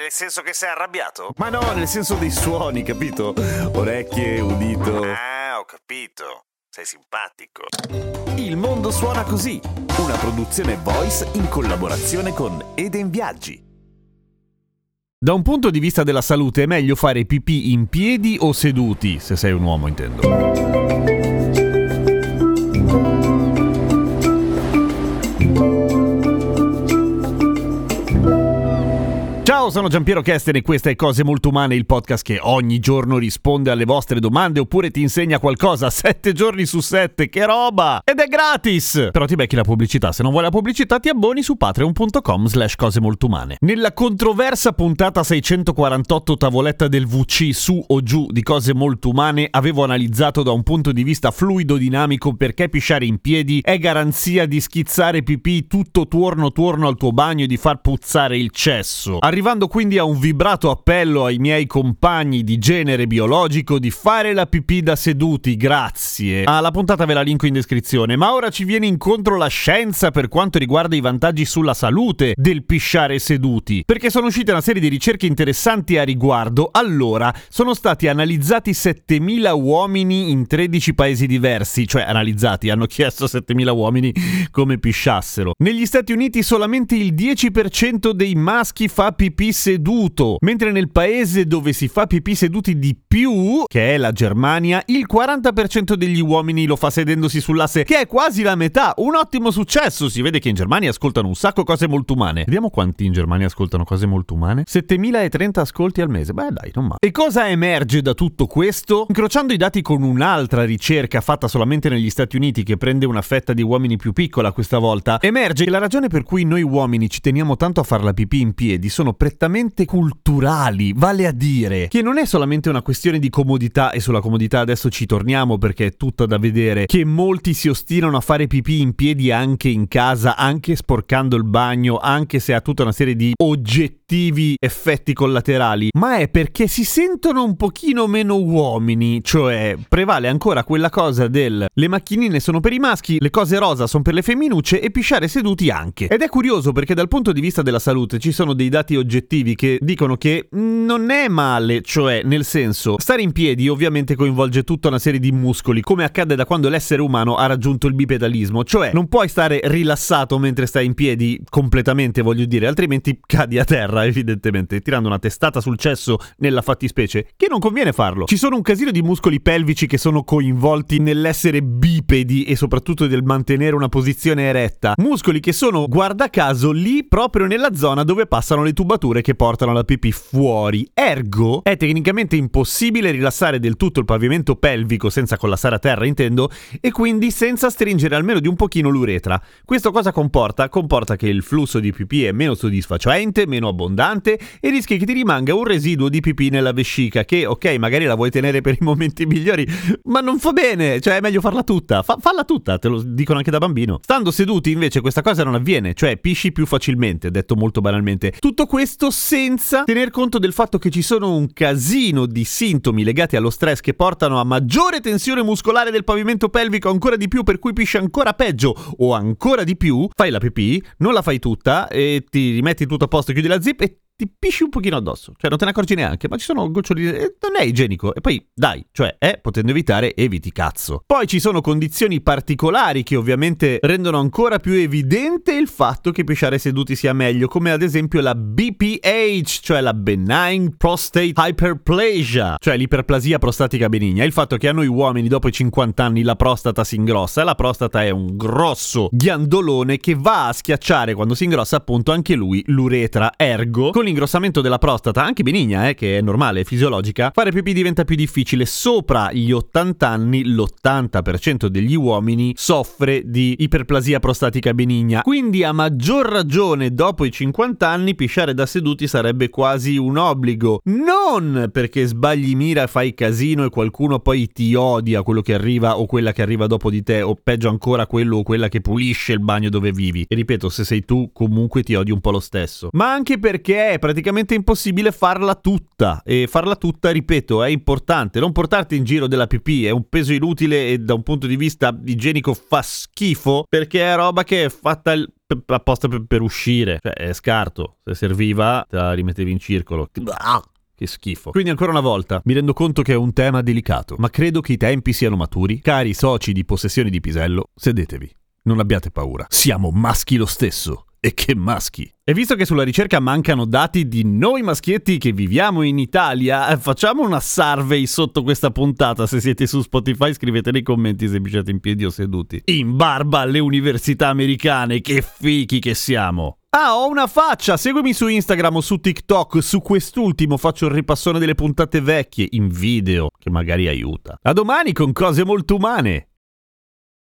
Nel senso che sei arrabbiato? Ma no, nel senso dei suoni, capito? Orecchie, udito. Ah, ho capito. Sei simpatico. Il mondo suona così, una produzione voice in collaborazione con Eden Viaggi. Da un punto di vista della salute è meglio fare pipì in piedi o seduti, se sei un uomo intendo. Ciao, sono Giampiero Kesten e questa è Cose Molto Umane, il podcast che ogni giorno risponde alle vostre domande oppure ti insegna qualcosa sette giorni su sette. Che roba! Ed è gratis! Però ti becchi la pubblicità. Se non vuoi la pubblicità ti abboni su patreon.com slash cose molto umane. Nella controversa puntata 648 tavoletta del VC su o giù di Cose Molto Umane avevo analizzato da un punto di vista fluido dinamico perché pisciare in piedi è garanzia di schizzare pipì tutto tuorno tuorno al tuo bagno e di far puzzare il cesso. Arrivando quindi a un vibrato appello ai miei compagni di genere biologico di fare la pipì da seduti, grazie. Ah, la puntata ve la linko in descrizione, ma ora ci viene incontro la scienza per quanto riguarda i vantaggi sulla salute del pisciare seduti, perché sono uscite una serie di ricerche interessanti a riguardo. Allora, sono stati analizzati 7000 uomini in 13 paesi diversi, cioè analizzati, hanno chiesto a 7000 uomini come pisciassero. Negli Stati Uniti solamente il 10% dei maschi fa pipì seduto, mentre nel paese dove si fa pipì seduti di più, che è la Germania, il 40% degli uomini lo fa sedendosi sull'asse, che è quasi la metà. Un ottimo successo, si vede che in Germania ascoltano un sacco cose molto umane. Vediamo quanti in Germania ascoltano cose molto umane. 7030 ascolti al mese. Beh, dai, non male. E cosa emerge da tutto questo? Incrociando i dati con un'altra ricerca fatta solamente negli Stati Uniti che prende una fetta di uomini più piccola questa volta, emerge che la ragione per cui noi uomini ci teniamo tanto a far la pipì in piedi sono prettamente culturali, vale a dire che non è solamente una questione di comodità e sulla comodità adesso ci torniamo perché è tutta da vedere, che molti si ostinano a fare pipì in piedi anche in casa, anche sporcando il bagno, anche se ha tutta una serie di oggettivi effetti collaterali, ma è perché si sentono un pochino meno uomini, cioè prevale ancora quella cosa del le macchinine sono per i maschi, le cose rosa sono per le femminucce e pisciare seduti anche. Ed è curioso perché dal punto di vista della salute ci sono dei dati oggettivi che dicono che non è male, cioè nel senso, stare in piedi ovviamente coinvolge tutta una serie di muscoli, come accade da quando l'essere umano ha raggiunto il bipedalismo, cioè non puoi stare rilassato mentre stai in piedi completamente, voglio dire, altrimenti cadi a terra, evidentemente, tirando una testata sul cesso nella fattispecie, che non conviene farlo. Ci sono un casino di muscoli pelvici che sono coinvolti nell'essere bipedi e soprattutto nel mantenere una posizione eretta, muscoli che sono, guarda caso, lì proprio nella zona dove passano le tubature che portano la pipì fuori. Ergo, è tecnicamente impossibile rilassare del tutto il pavimento pelvico senza collassare a terra, intendo, e quindi senza stringere almeno di un pochino l'uretra. Questo cosa comporta? Comporta che il flusso di pipì è meno soddisfacente, meno abbondante e rischi che ti rimanga un residuo di pipì nella vescica che, ok, magari la vuoi tenere per i momenti migliori, ma non fa bene, cioè è meglio farla tutta. Fa- falla tutta, te lo dicono anche da bambino. Stando seduti invece questa cosa non avviene, cioè pisci più facilmente, detto molto banalmente. Tutto questo senza tener conto del fatto che ci sono un casino di sintomi legati allo stress che portano a maggiore tensione muscolare del pavimento pelvico ancora di più per cui pisci ancora peggio o ancora di più, fai la pipì, non la fai tutta e ti rimetti tutto a posto, chiudi la zip e ti pisci un pochino addosso, cioè non te ne accorgi neanche, ma ci sono goccioli, eh, non è igienico. E poi dai, cioè, eh, potendo evitare, eviti cazzo. Poi ci sono condizioni particolari che ovviamente rendono ancora più evidente il fatto che pisciare seduti sia meglio, come ad esempio la BPH, cioè la Benign Prostate Hyperplasia, cioè l'iperplasia prostatica benigna. Il fatto che a noi uomini dopo i 50 anni la prostata si ingrossa, e la prostata è un grosso ghiandolone che va a schiacciare quando si ingrossa appunto anche lui l'uretra, ergo con l'ingrossamento della prostata, anche benigna, eh, che è normale, è fisiologica, fare pipì diventa più difficile. Sopra gli 80 anni, l'80% degli uomini soffre di iperplasia prostatica benigna. Quindi a maggior ragione, dopo i 50 anni, pisciare da seduti sarebbe quasi un obbligo. Non perché sbagli mira, fai casino e qualcuno poi ti odia quello che arriva o quella che arriva dopo di te, o peggio ancora quello o quella che pulisce il bagno dove vivi. E ripeto, se sei tu, comunque ti odi un po' lo stesso. Ma anche perché è praticamente impossibile farla tutta. E farla tutta, ripeto, è importante. Non portarti in giro della pipì è un peso inutile e da un punto di vista igienico fa schifo perché è roba che è fatta il apposta per, per, uscire. Cioè, è scarto. Se serviva, te la rimettevi in circolo. Che schifo. Quindi ancora una volta, mi rendo conto che è un tema delicato, ma credo che i tempi siano maturi. Cari soci di possessioni di Pisello, sedetevi. Non abbiate paura. Siamo maschi lo stesso. E che maschi! E visto che sulla ricerca mancano dati di noi maschietti che viviamo in Italia, eh, facciamo una survey sotto questa puntata. Se siete su Spotify scrivete nei commenti se vi siete in piedi o seduti. In barba alle università americane, che fichi che siamo! Ah, ho una faccia! Seguimi su Instagram o su TikTok. Su quest'ultimo faccio il ripassone delle puntate vecchie in video, che magari aiuta. A domani con cose molto umane.